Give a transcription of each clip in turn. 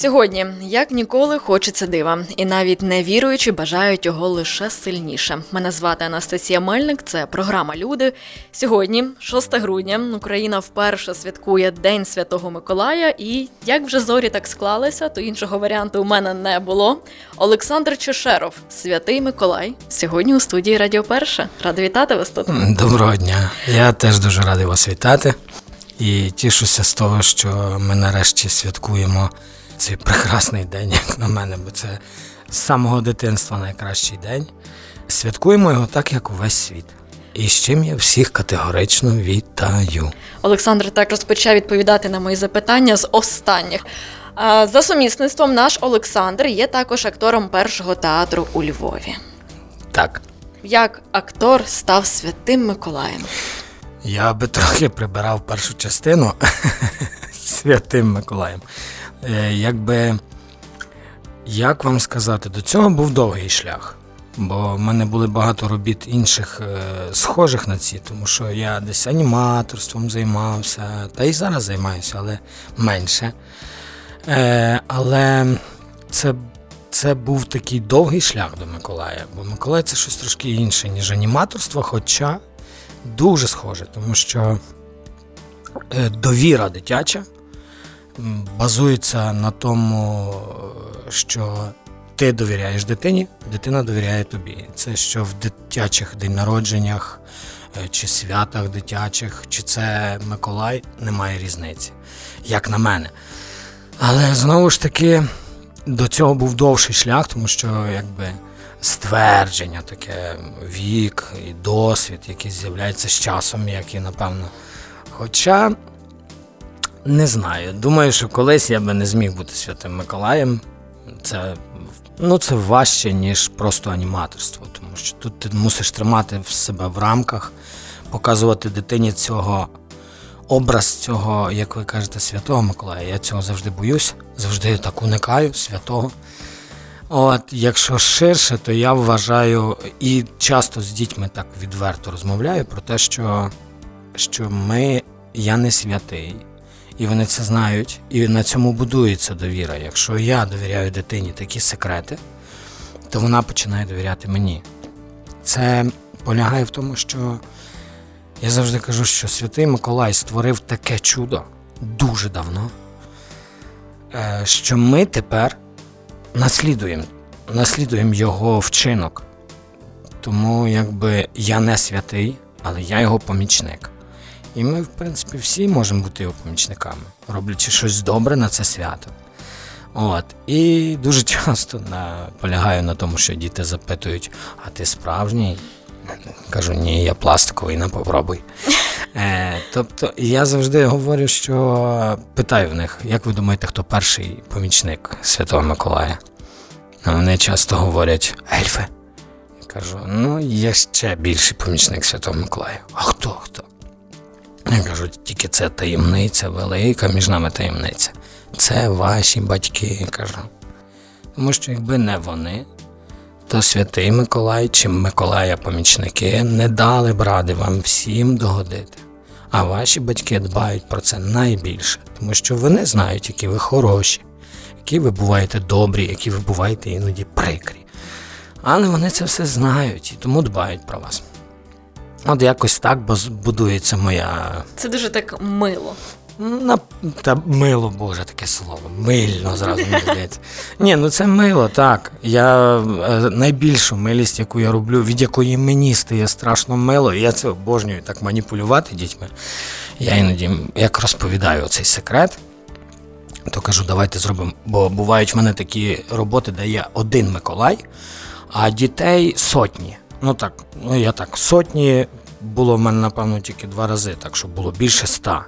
Сьогодні, як ніколи, хочеться дива, і навіть невіруючі бажають його лише сильніше. Мене звати Анастасія Мельник. Це програма Люди. Сьогодні, 6 грудня, Україна вперше святкує День Святого Миколая. І як вже зорі так склалися, то іншого варіанту у мене не було. Олександр Чешеров, святий Миколай, сьогодні у студії Радіо Перше. Рада вітати вас тут. Доброго дня. Я теж дуже радий вас вітати і тішуся з того, що ми нарешті святкуємо цей прекрасний день, як на мене, бо це з самого дитинства найкращий день. Святкуємо його так, як увесь світ. І з чим я всіх категорично вітаю. Олександр так розпочав відповідати на мої запитання з останніх. За сумісництвом наш Олександр є також актором першого театру у Львові. Так, Як актор став святим Миколаєм? я би трохи прибирав першу частину святим Миколаєм. Е, Якби, як вам сказати, до цього був довгий шлях. Бо в мене були багато робіт інших е, схожих на ці, тому що я десь аніматорством займався, та і зараз займаюся, але менше. Е, але це, це був такий довгий шлях до Миколая. Бо Миколай це щось трошки інше, ніж аніматорство, хоча дуже схоже, тому що е, довіра дитяча базується на тому, що ти довіряєш дитині, дитина довіряє тобі. Це що в дитячих день народженнях е, чи святах дитячих, чи це Миколай, немає різниці, як на мене. Але знову ж таки, до цього був довший шлях, тому що якби ствердження, таке вік і досвід, який з'являється з часом, як і напевно. Хоча не знаю. Думаю, що колись я би не зміг бути святим Миколаєм. Це, ну, це важче, ніж просто аніматорство, тому що тут ти мусиш тримати в себе в рамках, показувати дитині цього образ цього, як ви кажете, святого Миколая. Я цього завжди боюсь, завжди так уникаю святого. От, якщо ширше, то я вважаю і часто з дітьми так відверто розмовляю про те, що, що ми, я не святий, і вони це знають, і на цьому будується довіра. Якщо я довіряю дитині такі секрети, то вона починає довіряти мені. Це полягає в тому, що я завжди кажу, що святий Миколай створив таке чудо дуже давно, е, що ми тепер наслідуємо, наслідуємо його вчинок. Тому якби я не святий, але я його помічник. І ми, в принципі, всі можемо бути його помічниками, роблячи щось добре на це свято. От. І дуже часто наполягаю на тому, що діти запитують: а ти справжній? Кажу, ні, я пластиковий, на попробуй. Е, тобто я завжди говорю, що питаю в них, як ви думаєте, хто перший помічник Святого Миколая? А вони часто говорять ельфи. Кажу, ну є ще більший помічник Святого Миколая. А хто хто? Я кажу, тільки це таємниця, велика між нами таємниця. Це ваші батьки, кажу. Тому що якби не вони, то святий Миколай чи Миколая помічники не дали б ради вам всім догодити. А ваші батьки дбають про це найбільше, тому що вони знають, які ви хороші, які ви буваєте добрі, які ви буваєте іноді прикрі. Але вони це все знають і тому дбають про вас. От якось так бо- будується моя Це дуже так мило. на, та мило, Боже, таке слово. Мильно зразу мені здається. Ні, ну це мило, так. Я е, найбільшу милість, яку я роблю, від якої мені стає страшно мило, і я це обожнюю так маніпулювати дітьми. Я іноді як розповідаю цей секрет, то кажу, давайте зробимо. Бо бувають в мене такі роботи, де є один Миколай, а дітей сотні. Ну так, ну я так, сотні було в мене, напевно, тільки два рази, так що було більше ста.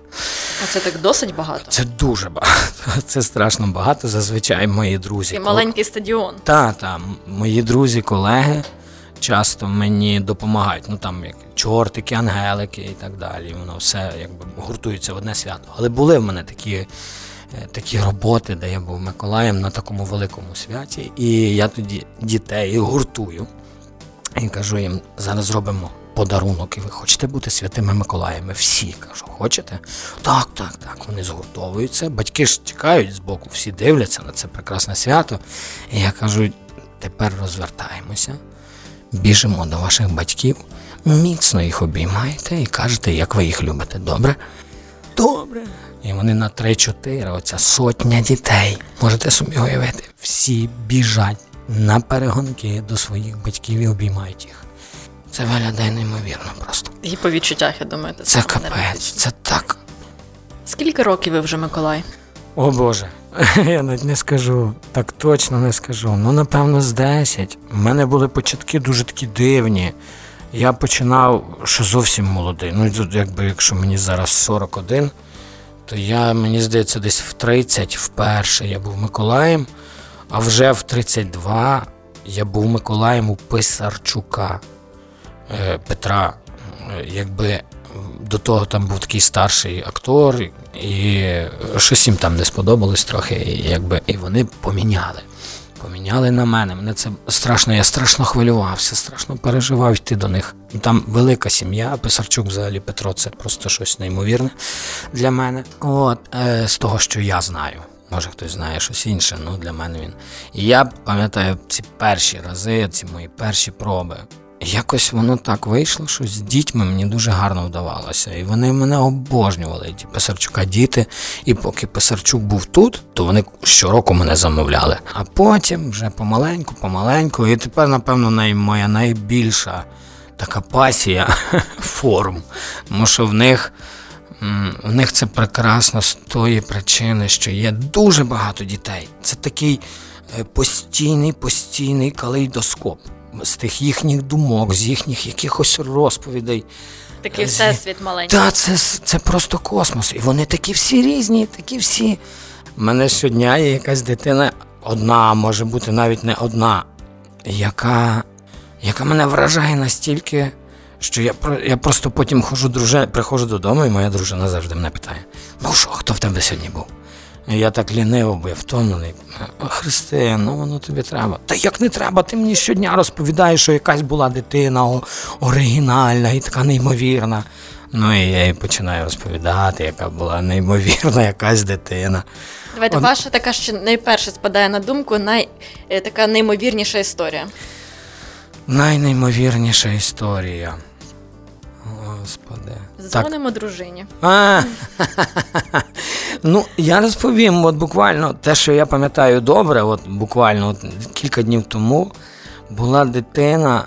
А це так досить багато. Це дуже багато. Це страшно багато. Зазвичай мої друзі. І маленький стадіон. Та, та, мої друзі, колеги часто мені допомагають. Ну там як чортики, ангелики і так далі. Воно все якби гуртується в одне свято. Але були в мене такі е, такі роботи, де я був Миколаєм на такому великому святі. І я тоді дітей гуртую і кажу їм: зараз зробимо подарунок, і ви хочете бути святими Миколаями? Всі кажу, хочете? Так, так, так. Вони згуртовуються. Батьки ж чекають збоку, всі дивляться на це прекрасне свято. І я кажу: тепер розвертаємося, біжимо до ваших батьків, міцно їх обіймаєте і кажете, як ви їх любите. Добре? Добре. І вони на 3-4, оця сотня дітей. Можете собі уявити, всі біжать на перегонки до своїх батьків і обіймають їх. Це виглядає неймовірно просто. І по відчуттях, я думаю, Це саме капець, це так. Скільки років ви вже Миколай? О Боже, я навіть не скажу, так точно не скажу. Ну, напевно, з 10. У мене були початки дуже такі дивні. Я починав ще зовсім молодий. Ну, тут, якби, якщо мені зараз 41, то я, мені здається, десь в 30 вперше я був Миколаєм, а вже в 32 я був Миколаєм у Писарчука е, Петра. Е, Якби до того там був такий старший актор, і щось їм там не сподобалось трохи, і, якби, і вони поміняли. Поміняли на мене. Мене це страшно, я страшно хвилювався, страшно переживав йти до них. Там велика сім'я, Писарчук взагалі Петро, це просто щось неймовірне для мене. От, е, з того, що я знаю. Може, хтось знає щось інше, ну для мене він. І я пам'ятаю ці перші рази, ці мої перші проби. Якось воно так вийшло, що з дітьми мені дуже гарно вдавалося. І вони мене обожнювали, ті Писарчука діти. І поки Писарчук був тут, то вони щороку мене замовляли. А потім вже помаленьку, помаленьку. І тепер, напевно, най, моя найбільша така пасія форм. Тому що в них. В них це прекрасно з тої причини, що є дуже багато дітей. Це такий е, постійний, постійний калейдоскоп з тих їхніх думок, з їхніх якихось розповідей. Такий всесвіт маленький. Та це, це просто космос. І вони такі всі різні, такі всі. У мене щодня є якась дитина, одна, може бути навіть не одна, яка, яка мене вражає настільки, що я, я просто потім хожу, друже, приходжу додому, і моя дружина завжди мене питає: ну що, хто в тебе сьогодні був? І я так ліниво, бо я втомлений. «О, Христин, ну воно тобі треба. Та як не треба, ти мені щодня розповідаєш, що якась була дитина о, оригінальна і така неймовірна. Ну і я їй починаю розповідати, яка була неймовірна якась дитина. Давайте Он- ваша така, що найперше спадає на думку, най, е, така неймовірніша історія. Найнеймовірніша історія. Господи. Так, Дзвонимо дружині. А, ну, я розповім, от буквально те, що я пам'ятаю добре, от буквально от кілька днів тому була дитина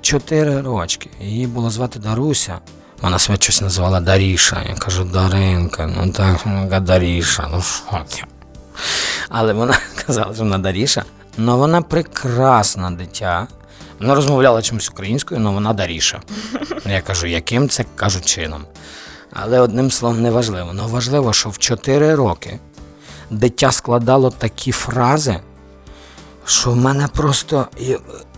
4 рочки. Її було звати Даруся. Вона себе щось називала Даріша. Я кажу, Даринка, ну так, Даріша, ну що ти? Але вона казала, що вона Даріша. Ну вона прекрасна дитя. Вона розмовляла чимось українською, але вона Даріша. Я кажу, яким це кажу чином. Але одним словом не важливо. Ну важливо, що в 4 роки дитя складало такі фрази, що в мене просто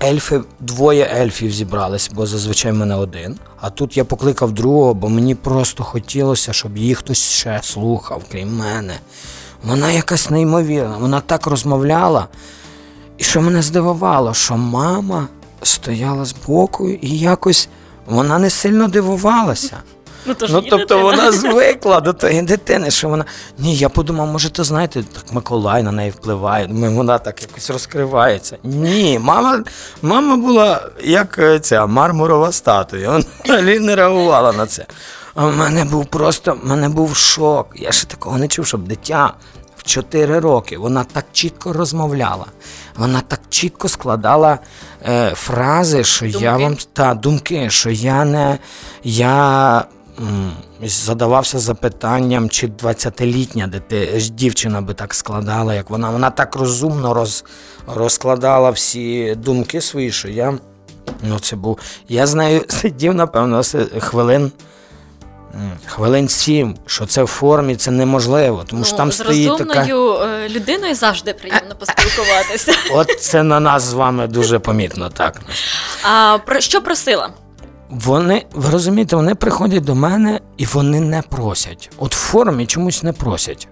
ельфи, двоє ельфів зібрались, бо зазвичай в мене один. А тут я покликав другого, бо мені просто хотілося, щоб її хтось ще слухав, крім мене. Вона якась неймовірна, вона так розмовляла. І що мене здивувало, що мама стояла збоку і якось вона не сильно дивувалася. Ну, то ж Ну, її тобто дитина. вона звикла до тої дитини, що вона. Ні, я подумав, може, то знаєте, так Миколай на неї впливає. Думаю, вона так якось розкривається. Ні, мама, мама була як е, ця мармурова статуя. Вона взагалі не реагувала на це. А в мене був просто в мене був шок. Я ще такого не чув, щоб дитя в 4 роки вона так чітко розмовляла. Вона так чітко складала е, фрази, що я вам та думки, що я не я м, задавався запитанням, чи 20-літня дити, дівчина би так складала, як вона. Вона так розумно роз, розкладала всі думки свої, що я. Ну, це був. Я з нею сидів, напевно, хвилин. Хвилин сім, що це в формі, це неможливо, тому що Ну, там з стоїть така. розумною е, людиною завжди приємно поспілкуватися. От це на нас з вами дуже помітно, так. А про що просила? Вони, ви розумієте, вони приходять до мене і вони не просять. От в формі чомусь не просять.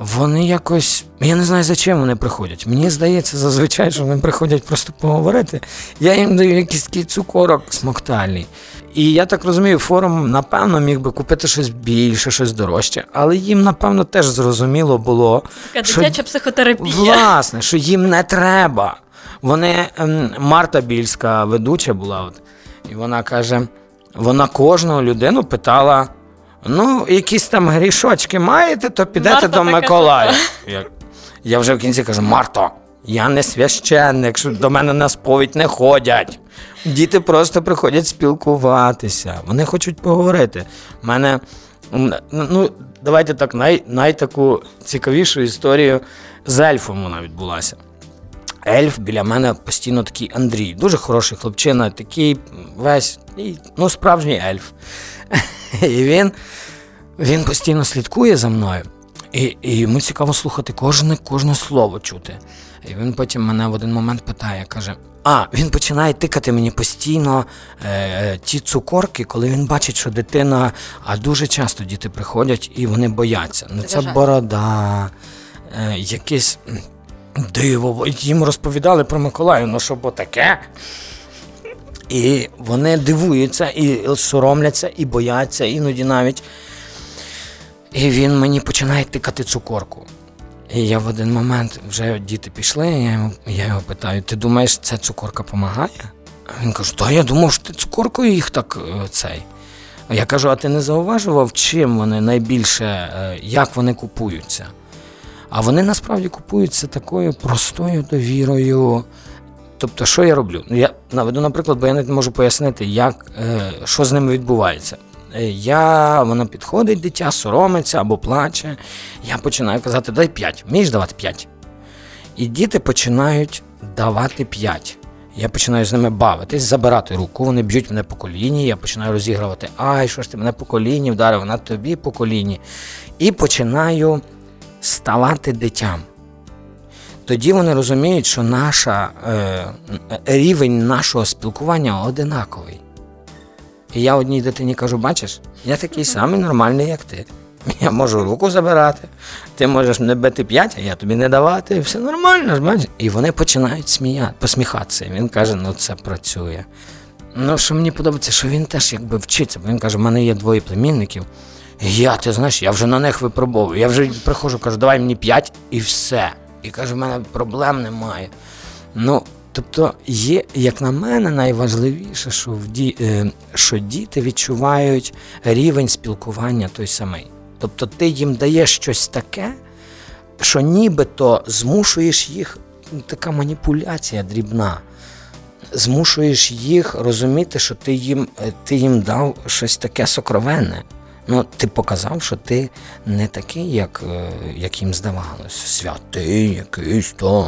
Вони якось. Я не знаю, за чим вони приходять. Мені здається, зазвичай, що вони приходять просто поговорити. Я їм даю якийсь такий цукорок смоктальний. І я так розумію, форум, напевно, міг би купити щось більше, щось дорожче, але їм, напевно, теж зрозуміло було. Така що- дитяча психотерапія. Власне, що їм не треба. Вони ем, Марта Більська ведуча була, от, і вона каже: вона кожну людину питала: ну, якісь там грішочки маєте, то підете Марта до така Миколая. Я, я вже в кінці кажу: Марто, я не священник, що до мене на сповідь не ходять. Діти просто приходять спілкуватися. Вони хочуть поговорити. У мене ну, давайте так, най, найтаку цікавішу історію з ельфом вона відбулася. Ельф біля мене постійно такий Андрій, дуже хороший хлопчина, такий весь, ну, справжній ельф. І він, він постійно слідкує за мною. І, і йому цікаво слухати кожне, кожне слово чути. І він потім мене в один момент питає, каже: А, він починає тикати мені постійно е, ті цукорки, коли він бачить, що дитина, а дуже часто діти приходять і вони бояться. Ну, це борода, е, якесь диво. Їм розповідали про Миколаю, ну що бо таке? І вони дивуються, і соромляться, і бояться, іноді навіть. І він мені починає тикати цукорку. І я в один момент вже діти пішли, я я його питаю: ти думаєш, ця цукорка допомагає? А він каже, та я думав, що ти цукоркою їх так е, цей. Я кажу, а ти не зауважував, чим вони найбільше, е, як вони купуються? А вони насправді купуються такою простою довірою. Тобто, що я роблю? Ну, я наведу, наприклад, бо я не можу пояснити, як, е, що з ними відбувається. Е, Я, воно підходить, дитя соромиться або плаче. Я починаю казати, дай 5. Вмієш давати 5? І діти починають давати 5. Я починаю з ними бавитись, забирати руку, вони б'ють мене по коліні, я починаю розігрувати, ай, що ж ти мене по коліні вдарив, вона тобі по коліні. І починаю ставати дитям. Тоді вони розуміють, що наша, е, рівень нашого спілкування одинаковий. І я одній дитині кажу: бачиш, я такий самий нормальний, як ти. Я можу руку забирати, ти можеш мене бити п'ять, а я тобі не давати, все нормально ж бачиш. І вони починають сміяти, посміхатися. Він каже: ну це працює. Ну, що мені подобається, що він теж якби вчиться, бо він каже, в мене є двоє племінників. Я, ти знаєш, я вже на них випробовую. Я вже приходжу, кажу, давай мені п'ять і все. І каже, в мене проблем немає. Ну, тобто, є, як на мене, найважливіше, що, в ді, е, що діти відчувають рівень спілкування той самий. Тобто ти їм даєш щось таке, що нібито змушуєш їх, ну, така маніпуляція дрібна. Змушуєш їх розуміти, що ти їм, е, ти їм дав щось таке сокровенне. Ну, ти показав, що ти не такий, як, е, як їм здавалось. Святий, якийсь там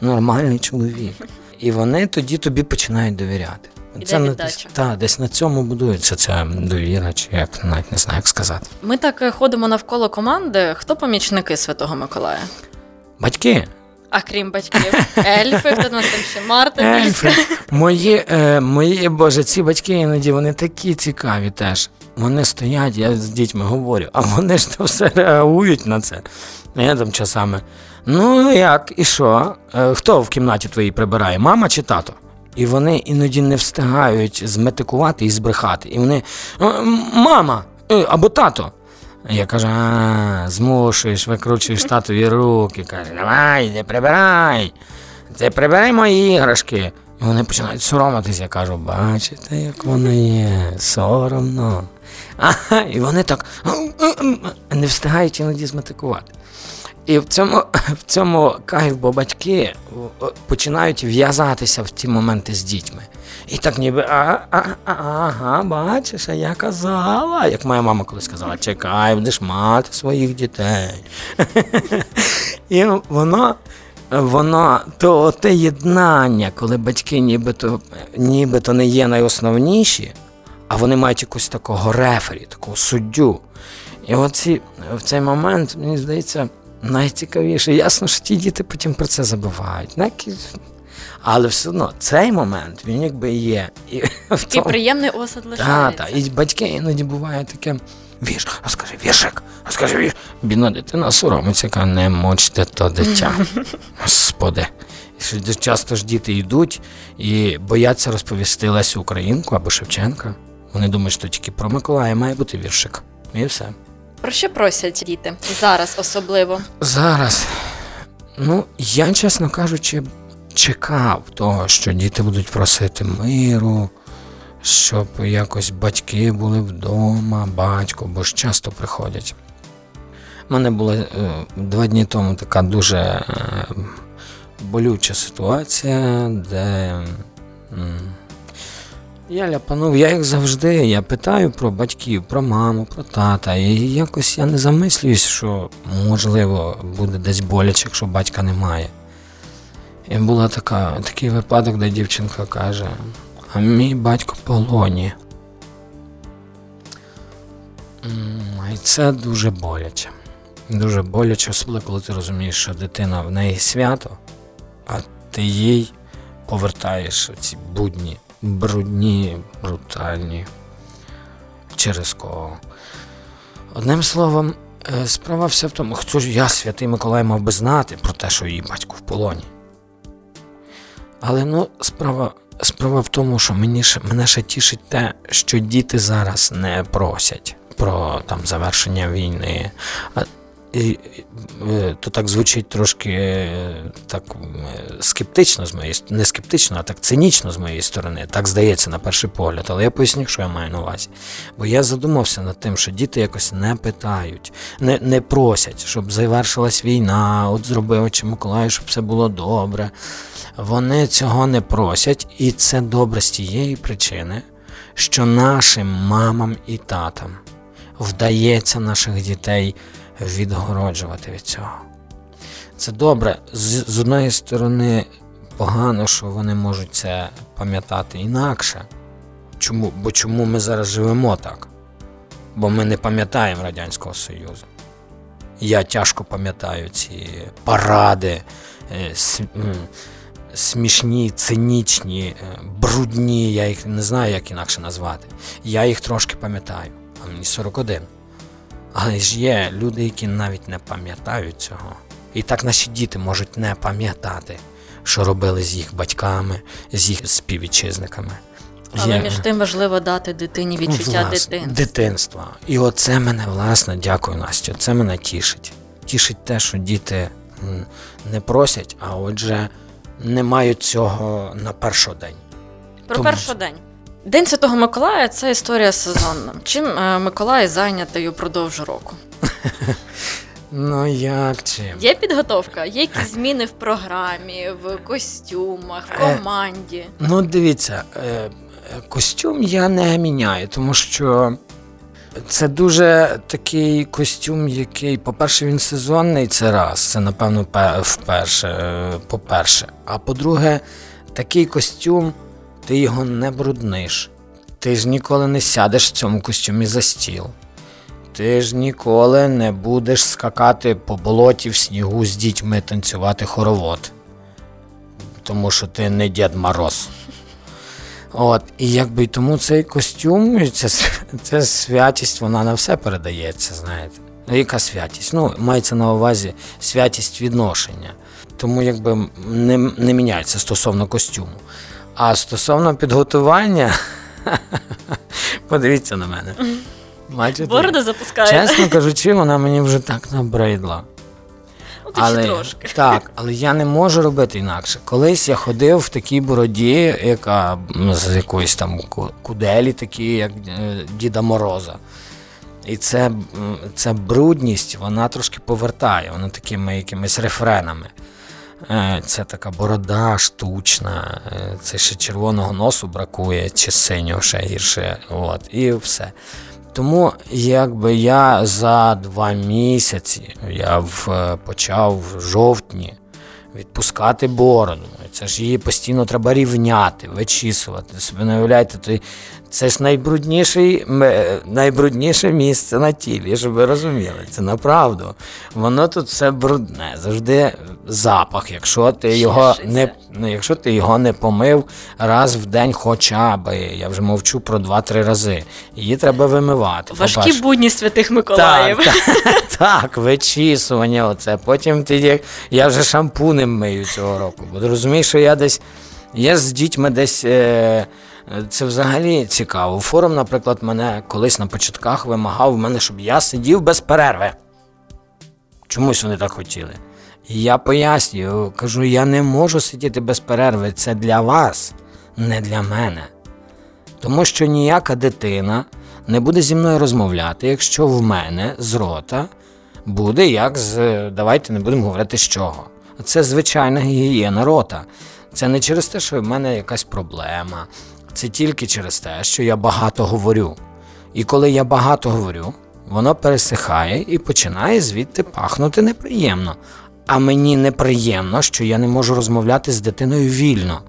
нормальний чоловік. І вони тоді тобі починають довіряти. Іде на- та, десь на цьому будується ця довіра, чи як навіть не знаю, як сказати. Ми так е, ходимо навколо команди. Хто помічники Святого Миколая? Батьки, А крім батьків, ельфи, хто нас там ще Марта Ельфи. Мої, е, мої, боже, ці батьки іноді вони такі цікаві теж. Вони стоять, я з дітьми говорю, а вони ж то все реагують на це. Я там часами. Ну як, і що? Е, Хто в кімнаті твоїй прибирає, мама чи тато? І вони іноді не встигають зметикувати і збрехати. І вони «Е, мама е, або тато. Я кажу, а, змушуєш, викручуєш татові руки. Каже, давай, не прибирай. Ти прибирай мої іграшки. І вони починають соромитись. Я кажу, бачите, як воно є, соромно. Ага, і вони так не встигають іноді зметикувати. І в цьому, в цьому кайф, бо батьки починають в'язатися в ті моменти з дітьми. І так ніби, а, а, а, ага, бачиш, а я казала, як моя мама колись сказала, чекай, будеш мати своїх дітей. І воно, воно то те єднання, коли батьки нібито, нібито не є найосновніші, а вони мають якусь такого рефері, такого суддю. І оці, в цей момент, мені здається, найцікавіше. Ясно, що ті діти потім про це забувають. Але все одно цей момент він якби є. І, Такий тому- приємний осад лишається. так. І батьки іноді буває таке. Вірш, розкажи, віршик, А скажи, бідна дитина соромиться, каже, не мочте то дитя. Господи. І Часто ж діти йдуть і бояться розповісти Лесю Українку або Шевченка. Вони думають, що тільки про Миколая має бути віршик. І все. Про що просять діти зараз особливо? Зараз. Ну, я, чесно кажучи, чекав того, що діти будуть просити миру, щоб якось батьки були вдома, батько, бо ж часто приходять. У мене була е, два дні тому така дуже е, болюча ситуація, де я ляпанув, я як завжди, я питаю про батьків, про маму, про тата. І якось я не замислююсь, що можливо буде десь боляче, якщо батька немає. І була такий випадок, де дівчинка каже: а мій батько полоні. І це дуже боляче. Дуже боляче, особливо коли ти розумієш, що дитина в неї свято, а ти їй повертаєш ці будні, брудні, брутальні. Через кого. Одним словом, е, справа вся в тому, хто ж я, святий Миколай, мав би знати про те, що її батько в полоні. Але ну, справа, справа в тому, що мені мене ще тішить те, що діти зараз не просять про там завершення війни. Е, то так звучить трошки е, так скептично з моєї не скептично, а так цинічно з моєї сторони. Так здається на перший погляд. Але я поясню, що я маю на увазі. Бо я задумався над тим, що діти якось не питають, не, не просять, щоб завершилась війна, от зроби очі Миколаю, щоб все було добре. Вони цього не просять, і це добре з тієї причини, що нашим мамам і татам вдається наших дітей відгороджувати від цього. Це добре. З, з одної сторони, погано, що вони можуть це пам'ятати інакше. Чому? Бо чому ми зараз живемо так? Бо ми не пам'ятаємо Радянського Союзу. Я тяжко пам'ятаю ці паради, е, смішні, цинічні, е, брудні, я їх не знаю, як інакше назвати. Я їх трошки пам'ятаю, а мені 41. Але ж є люди, які навіть не пам'ятають цього. І так наші діти можуть не пам'ятати, що робили з їх батьками, з їх співвітчизниками. Але Є- між тим важливо дати дитині відчуття Власне, дитини. дитинства. І оце мене, власне, дякую, Настю. Це мене тішить. Тішить те, що діти не просять, а отже, не мають цього на перший день. Про Тому перший день. День Святого Миколая це історія сезонна. Чим е, Миколай зайнятий упродовж року? Ну як чим? Є підготовка, є якісь зміни в програмі, в костюмах, в Е, команді. Ну, дивіться, е, е, костюм я не міняю, тому що це дуже такий костюм, який, по-перше, він сезонний, це раз. Це, напевно, вперше, е, по-перше. А по-друге, такий костюм, ти його не брудниш. Ти ж ніколи не сядеш в цьому костюмі за стіл. Ти ж ніколи не будеш скакати по болоті в снігу з дітьми танцювати хоровод. Тому що ти не Дід Мороз. От, і якби тому цей костюм, с- це святість, вона на все передається, знаєте. Ну, яка святість? Ну, мається на увазі святість відношення. Тому якби не, не міняється стосовно костюму. А стосовно підготування, подивіться на мене. Бачите? Бороду запускає. Чесно кажучи, вона мені вже так набридла. Ну, ти ще Але, трошки. так, але я не можу робити інакше. Колись я ходив в такій бороді, яка з якоїсь там куделі, такі, як е, Діда Мороза. І це, ця брудність, вона трошки повертає, вона такими якимись рефренами. Це така борода штучна, е, це ще червоного носу бракує, чи синього ще гірше. От, і все. Тому якби я за два місяці я в, е, почав в жовтні відпускати бороду. Це ж її постійно треба рівняти, вичісувати. Собі не уявляєте, то це ж найбрудніший, найбрудніше місце на тілі, щоб ви розуміли. Це направду. Воно тут все брудне. Завжди запах, якщо ти його не ну, якщо ти його не помив раз в день, хоча б я вже мовчу про 2-3 рази. Її треба вимивати. Важкі будні святих Миколаїв. Так, так, так, вичісування оце. Потім ти я вже шампунем мию цього року. Бо розумієш, що я десь. Я з дітьми десь. Е, це взагалі цікаво. Форум, наприклад, мене колись на початках вимагав в мене, щоб я сидів без перерви. Чомусь вони так хотіли. І я пояснюю, кажу, я не можу сидіти без перерви. Це для вас, не для мене. Тому що ніяка дитина не буде зі мною розмовляти, якщо в мене з рота буде як з. Давайте не будемо говорити з чого. Це звичайна гігієна рота. Це не через те, що в мене якась проблема. Це тільки через те, що я багато говорю. І коли я багато говорю, воно пересихає і починає звідти пахнути неприємно. А мені неприємно, що я не можу розмовляти з дитиною вільно.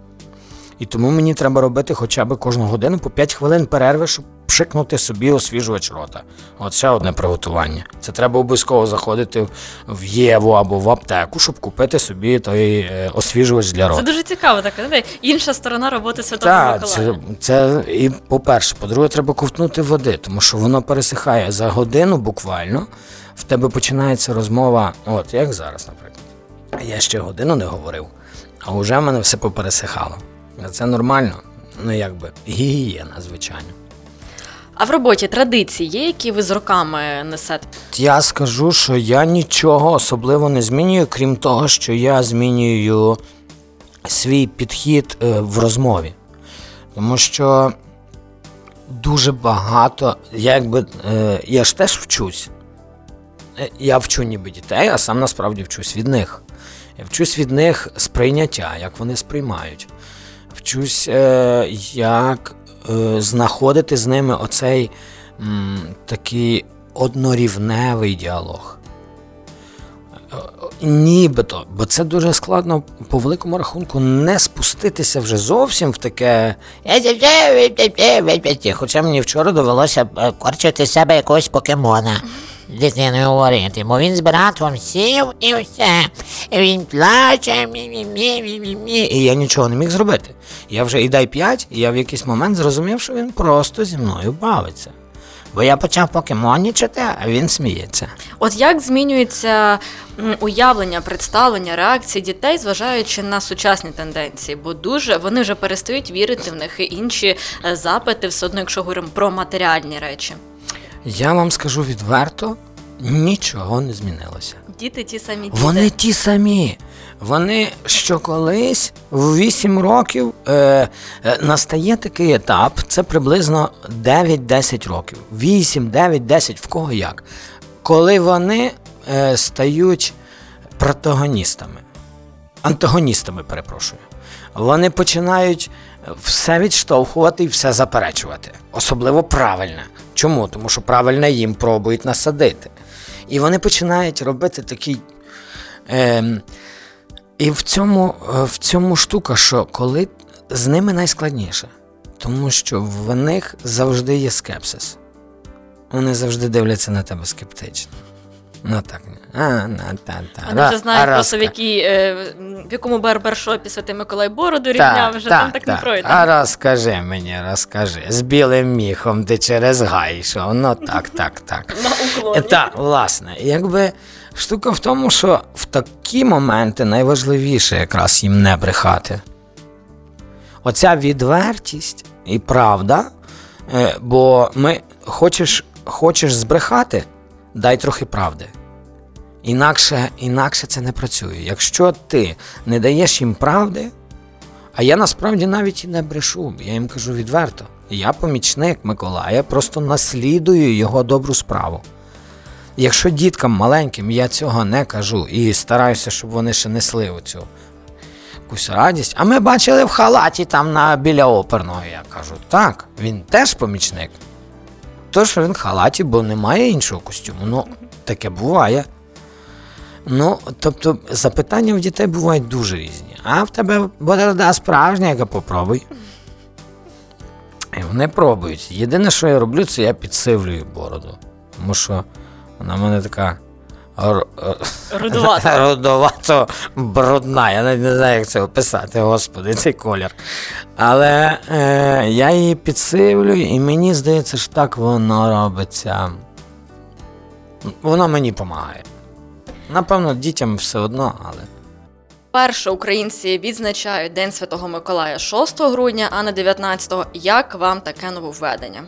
І тому мені треба робити хоча б кожну годину по 5 хвилин перерви, щоб пшикнути собі освіжувач рота. От ще одне приготування. Це треба обов'язково заходити в- в Єву або в аптеку, щоб купити собі той е, освіжувач для рота. Це дуже цікаво, так інша сторона роботи святого Так, це, це і по-перше, по-друге, треба ковтнути води, тому що воно пересихає за годину буквально. В тебе починається розмова, от як зараз, наприклад. Я ще годину не говорив, а вже в мене все попересихало. Це нормально, ну якби гігієна, звичайно. А в роботі традиції є, які ви з роками несете? Я скажу, що я нічого особливо не змінюю, крім того, що я змінюю свій підхід е, в розмові. Тому що дуже багато, якби е, я ж теж вчусь. Е, Я вчу ніби дітей, а сам насправді вчусь від них. Я вчусь від них сприйняття, як вони сприймають. Вчусь, як знаходити з ними оцей м, такий однорівневий діалог. Е, е, Нібито, бо це дуже складно по великому рахунку не спуститися вже зовсім в таке. Хоча мені вчора довелося е, корчити з себе якогось покемона. З дитиною говорити, бо він з братом сів і все. І він плаче. мі-мі-мі-мі-мі-мі. І я нічого не міг зробити. Я вже і дай 5, і я в якийсь момент зрозумів, що він просто зі мною бавиться. Бо я почав покемонічити, а він сміється. От як змінюється уявлення, представлення, реакції дітей, зважаючи на сучасні тенденції? Бо дуже вони вже перестають вірити в них і інші е, запити, все одно, якщо говоримо про матеріальні речі. Я вам скажу відверто, нічого не змінилося. Діти ті самі діти. Вони ті самі. Вони що колись в 8 років е, е, настає такий етап, це приблизно 9-10 років. 8, 9, 10, в кого як. Коли вони е, стають протагоністами, антагоністами, перепрошую. Вони починають все відштовхувати і все заперечувати. Особливо правильне. Чому? Тому що правильне їм пробують насадити. І вони починають робити такий. Ем, і в цьому, е, в цьому штука, що коли з ними найскладніше, тому що в них завжди є скепсис. Вони завжди дивляться на тебе скептично. Ну так. А, на, та, та. Вони вже знають просто в, якій, е, в якому барбершопі Святий Миколай бороду рівняв, вже там так не пройде. А розкажи мені, розкажи. З білим міхом ти через гай йшов. Ну так, так, так. На уклоні. Так, власне, якби штука в тому, що в такі моменти найважливіше якраз їм не брехати. Оця відвертість і правда, е, бо ми хочеш, хочеш збрехати, дай трохи правди. Інакше, інакше це не працює. Якщо ти не даєш їм правди, а я насправді навіть і не брешу, я їм кажу відверто. Я помічник Миколая, просто наслідую його добру справу. Якщо діткам маленьким я цього не кажу і стараюся, щоб вони ще несли оцю якусь радість, а ми бачили в халаті там на, біля оперного, я кажу, так, він теж помічник. То, що він в халаті, бо немає іншого костюму. Ну, таке буває. Ну, тобто, запитання в дітей бувають дуже різні. А в тебе борода справжня, яка попробуй. І вони пробують. Єдине, що я роблю, це я підсивлюю бороду. Тому що вона в мене така е, Рудувата. рудовато брудна. Я навіть не знаю, як це описати, господи, цей колір. Але е, я її підсивлюю, і мені здається, що так воно робиться. Воно мені допомагає. Напевно, дітям все одно, але. Перше українці відзначають День Святого Миколая 6 грудня, а не 19-го. Як вам таке нововведення?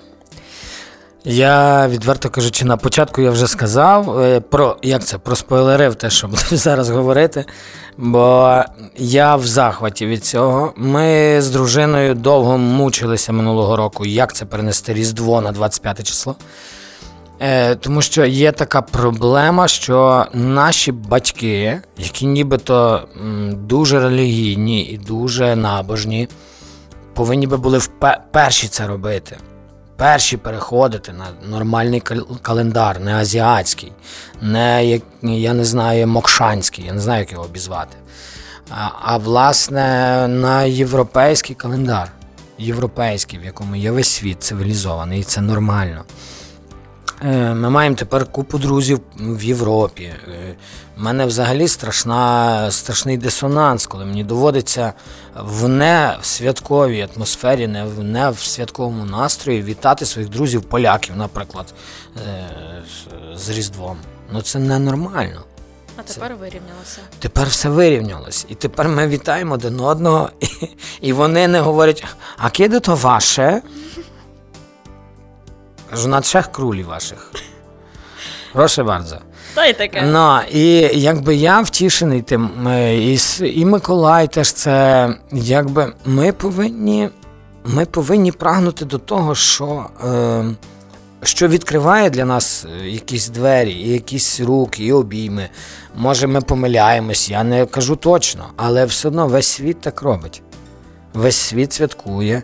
Я відверто кажучи, на початку я вже сказав е, про як це проспойлерив те, що буду зараз говорити. Бо я в захваті від цього. Ми з дружиною довго мучилися минулого року, як це перенести Різдво на 25 число. Е, тому що є така проблема, що наші батьки, які нібито дуже релігійні і дуже набожні, повинні би були впе- перші це робити. Перші переходити на нормальний кал- календар, не азіатський, не я не знаю, мокшанський, я не знаю, як його обізвати. А, а власне на європейський календар, європейський, в якому є весь світ цивілізований, і це нормально. Е, Ми маємо тепер купу друзів в Європі. Е, У мене взагалі страшна, страшний дисонанс, коли мені доводиться в не в святковій атмосфері, не в, не в святковому настрої вітати своїх друзів поляків, наприклад, е, з- з Різдвом. Ну це ненормально. А тепер вирівнялося. Тепер все вирівнялось. І тепер ми вітаємо один одного, і, і вони не говорять, а киде то ваше? Кажу, на trzech крулі ваших. Прошу bardzo. Та й таке. І якби я втішений тим, е, і, с- і Миколай теж це, якби ми повинні, ми повинні прагнути до того, що, е, що відкриває для нас е, якісь двері, і якісь руки, і обійми. Може, ми помиляємось, я не кажу точно, але все одно весь світ так робить. Весь світ святкує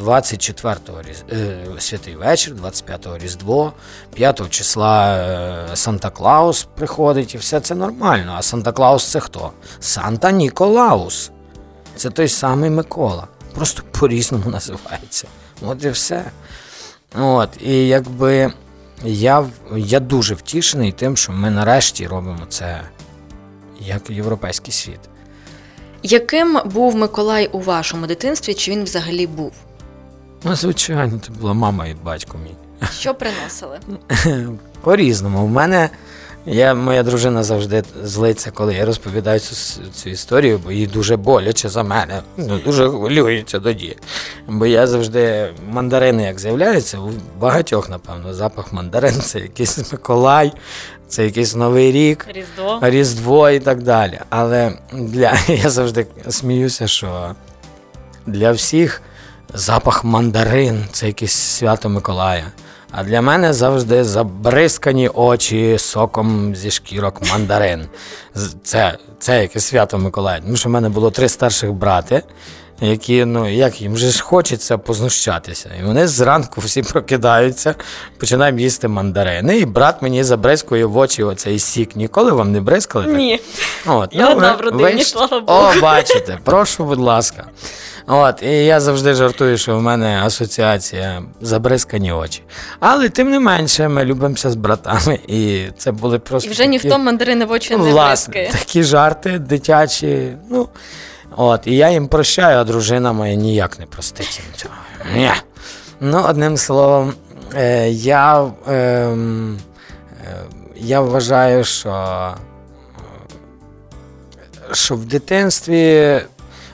24-го е, святий вечір, 25-го Різдво, 5-го числа е, Санта Клаус приходить, і все це нормально. А Санта Клаус це хто? Санта Ніколаус. Це той самий Микола. Просто по-різному називається. От і все. От, і якби я, я дуже втішений тим, що ми нарешті робимо це як європейський світ. Яким був Миколай у вашому дитинстві? Чи він взагалі був? Ну, звичайно, це була мама і батько мій. Що приносили? По-різному. У мене я, моя дружина завжди злиться, коли я розповідаю цю, цю історію, бо їй дуже боляче за мене. Ну, дуже хвилюється тоді. Бо я завжди мандарини, як з'являються, у багатьох, напевно, запах мандарин це якийсь Миколай, це якийсь Новий рік. Різдво. Різдво і так далі. Але для я завжди сміюся, що для всіх запах мандарин це якесь свято Миколая. А для мене завжди забризкані очі соком зі шкірок мандарин. Це, це якесь свято Миколая. Тому що в мене було три старших брати, які, ну як їм же ж хочеться познущатися. І вони зранку всі прокидаються, починаємо їсти мандарини, і брат мені забризкує в очі оцей сік. Ніколи вам не бризкали? так? Ні. От, Я одна ви- в родині, ви слава Богу. О, бачите, прошу, будь ласка. От, і я завжди жартую, що в мене асоціація забризкані очі. Але тим не менше, ми любимося з братами, і це були просто. І вже ніхто такі, мандарини в очі не бризкає. такі жарти дитячі. Ну, от, і я їм прощаю, а дружина моя ніяк не простить їм цього. Ні. Ну, одним словом, е, я, ем, е, я вважаю, що що в дитинстві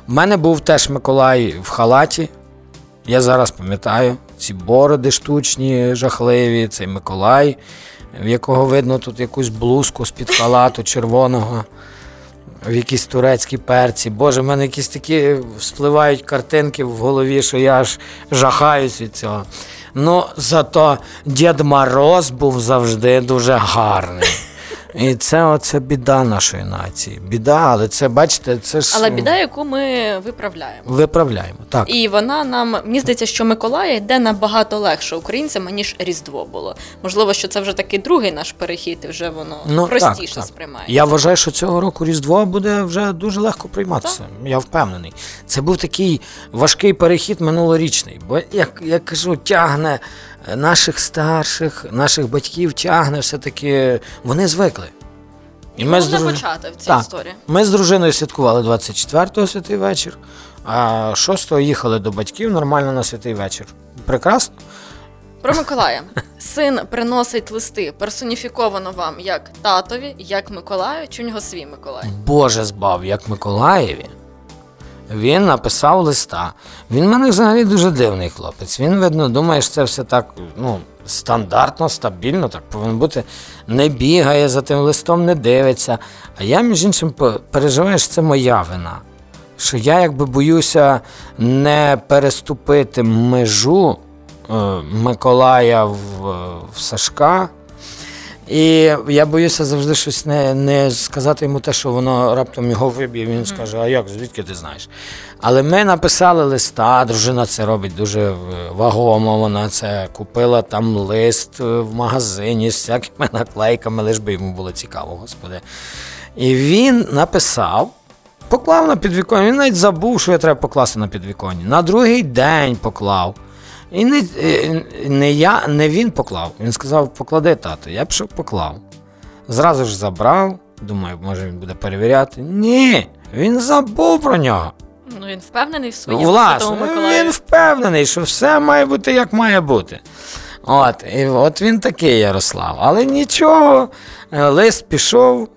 в мене був теж Миколай в халаті. Я зараз пам'ятаю ці бороди штучні, жахливі, цей Миколай, в якого видно тут якусь блузку з-під халату червоного, в якісь турецькі перці. Боже, в мене якісь такі вспливають картинки в голові, що я аж жахаюсь від цього. Ну, зато Дід Мороз був завжди дуже гарний. І це оце біда нашої нації. Біда, але це, бачите, це ж Але біда, яку ми виправляємо. виправляємо. Так. І вона нам мені здається, що Миколая йде набагато легше українцям, ніж Різдво було. Можливо, що це вже такий другий наш перехід, і вже воно Ну, простіше так, так. сприймається. Я вважаю, що цього року Різдво буде вже дуже легко прийматися. Я впевнений. Це був такий важкий перехід минулорічний. Бо як я кажу, тягне наших старших, наших батьків тягне все-таки. Вони звикли. І ми з друж- почати в цій Так. історії. Ми з дружиною святкували 24-го святий вечір, а 6-го їхали до батьків нормально на святий вечір. Прекрасно. Про Миколая. Син приносить листи персоніфіковано вам як татові, як Миколаю, чи у нього свій Миколай? Боже збав, як Миколаєві. Він написав листа. Він в мене взагалі дуже дивний хлопець. Він, видно, думає, що це все так ну, стандартно, стабільно, так повинно бути. Не бігає за тим листом, не дивиться. А я, між іншим, переживаю, що це моя вина. Що я якби боюся не переступити межу е, Миколая в, в Сашка. І я боюся завжди щось не, не сказати йому те, що воно раптом його виб'є. Він скаже: А як, звідки ти знаєш? Але ми написали листа, дружина це робить дуже е, вагомо. Вона це купила там лист е, в магазині з всякими наклейками, лиш би йому було цікаво, господи. І він написав, поклав на підвіконня. Він навіть забув, що я треба покласти на підвіконня. На другий день поклав. І не, е, не я, не він поклав. Він сказав, поклади тато. Я пішов поклав. Зразу ж забрав. Думаю, може він буде перевіряти. Ні, він забув про нього. Ну він впевнений в своєму Власне, він впевнений, що все має бути як має бути. От, і от він такий Ярослав. Але нічого, лист пішов.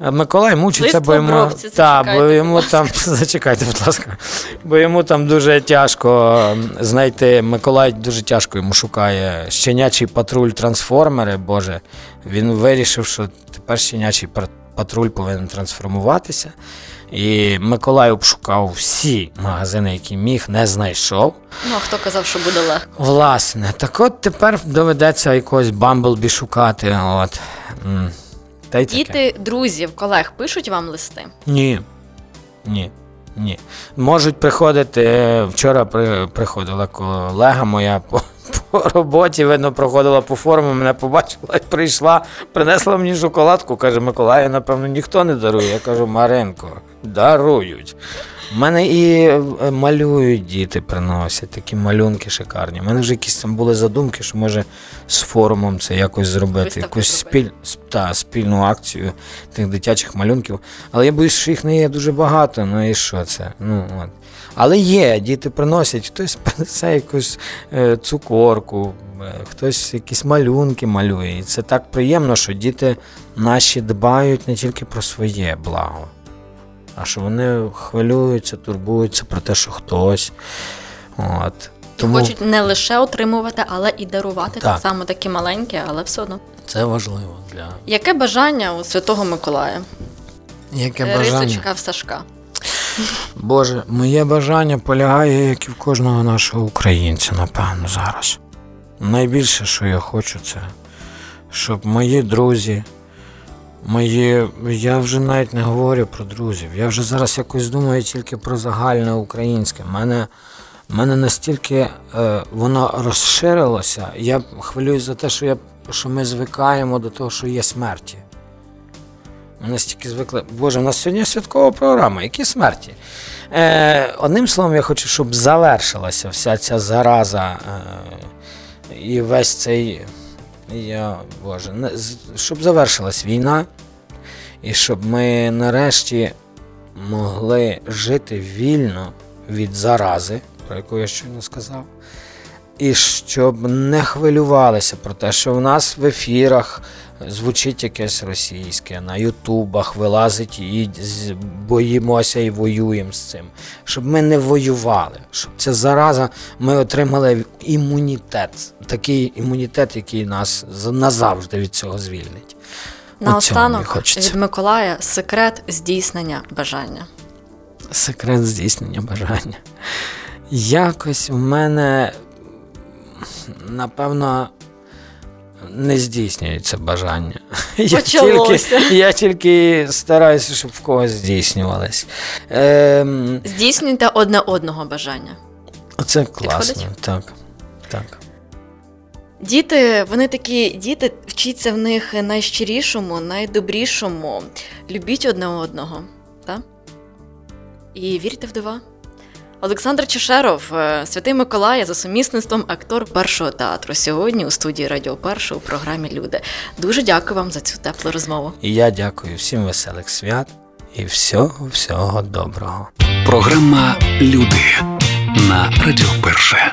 Е, Миколай мучиться, бо йому, та, бо йому там зачекайте, будь ласка. Бо йому там дуже тяжко знайти. Миколай дуже тяжко йому шукає щенячий патруль трансформери. Боже, він вирішив, що тепер щенячий патруль повинен трансформуватися. І Миколай обшукав всі магазини, які міг, не знайшов. Ну а хто казав, що буде легко? Власне, так от тепер доведеться якогось Бамблбі шукати. От. Та й таке. Діти друзів, колег пишуть вам листи. Ні. Ні. Ні. Можуть приходити. е, Вчора при, приходила колега моя по, по роботі, видно, проходила по форуму, мене побачила прийшла, принесла мені шоколадку. Каже, Миколаю, напевно, ніхто не дарує. Я кажу, Маринко, дарують. У мене і е, малюють діти приносять такі малюнки шикарні. У мене вже якісь там були задумки, що може з форумом це якось зробити, якусь спіль, та, спільну акцію тих дитячих малюнків. Але я боюсь, що їх не є дуже багато. Ну і що це? Ну, от. Але є, діти приносять, хтось принесе якусь е, цукорку, е, хтось якісь малюнки малює. І це так приємно, що діти наші дбають не тільки про своє благо, а що вони хвилюються, турбуються про те, що хтось. От. Тому Хочуть не лише отримувати, але і дарувати. Так, Так. само такі маленькі, але все одно. це важливо для Яке бажання у Святого Миколая? яке Е, бажання. Рисочка в Сашка. Боже, моє бажання полягає, як і в кожного нашого українця, напевно, зараз. Найбільше, що я хочу, це щоб мої друзі, мої. Я вже навіть не говорю про друзів. Я вже зараз якось думаю тільки про загальне українське. Мене, мене настільки е, воно розширилося. Я хвилююсь за те, що, я, що ми звикаємо до того, що є смерті. Ми настільки звикли. Боже, у нас сьогодні святкова програма. Які смерті? Е, одним словом, я хочу, щоб завершилася вся ця зараза е, і весь цей. Я, Боже, не, щоб завершилась війна, і щоб ми нарешті могли жити вільно від зарази, про яку я щойно сказав. І щоб не хвилювалися про те, що в нас в ефірах звучить якесь російське, на ютубах вилазить і боїмося і воюємо з цим. Щоб ми не воювали, щоб ця зараза ми отримали імунітет, такий імунітет, який нас назавжди від цього звільнить. Наостанок від Миколая секрет здійснення бажання. Секрет здійснення бажання. Якось у мене, напевно, не здійснюється бажання. Я Почалося. тільки, я тільки стараюся, щоб в когось здійснювалось. Ем, Здійснюйте одне одного бажання. оце класно. Підходить? Так. так. Діти, вони такі діти, вчіться в них найщирішому, найдобрішому. Любіть одне одного, так? І вірте в дива. Олександр Чешеров, е, Святий Миколая за сумісництвом актор першого театру. Сьогодні у студії Радіо Перше у програмі Люди. Дуже дякую вам за цю теплу розмову. І я дякую всім веселих свят і всього, всього доброго. Програма Люди на Радіо Перше.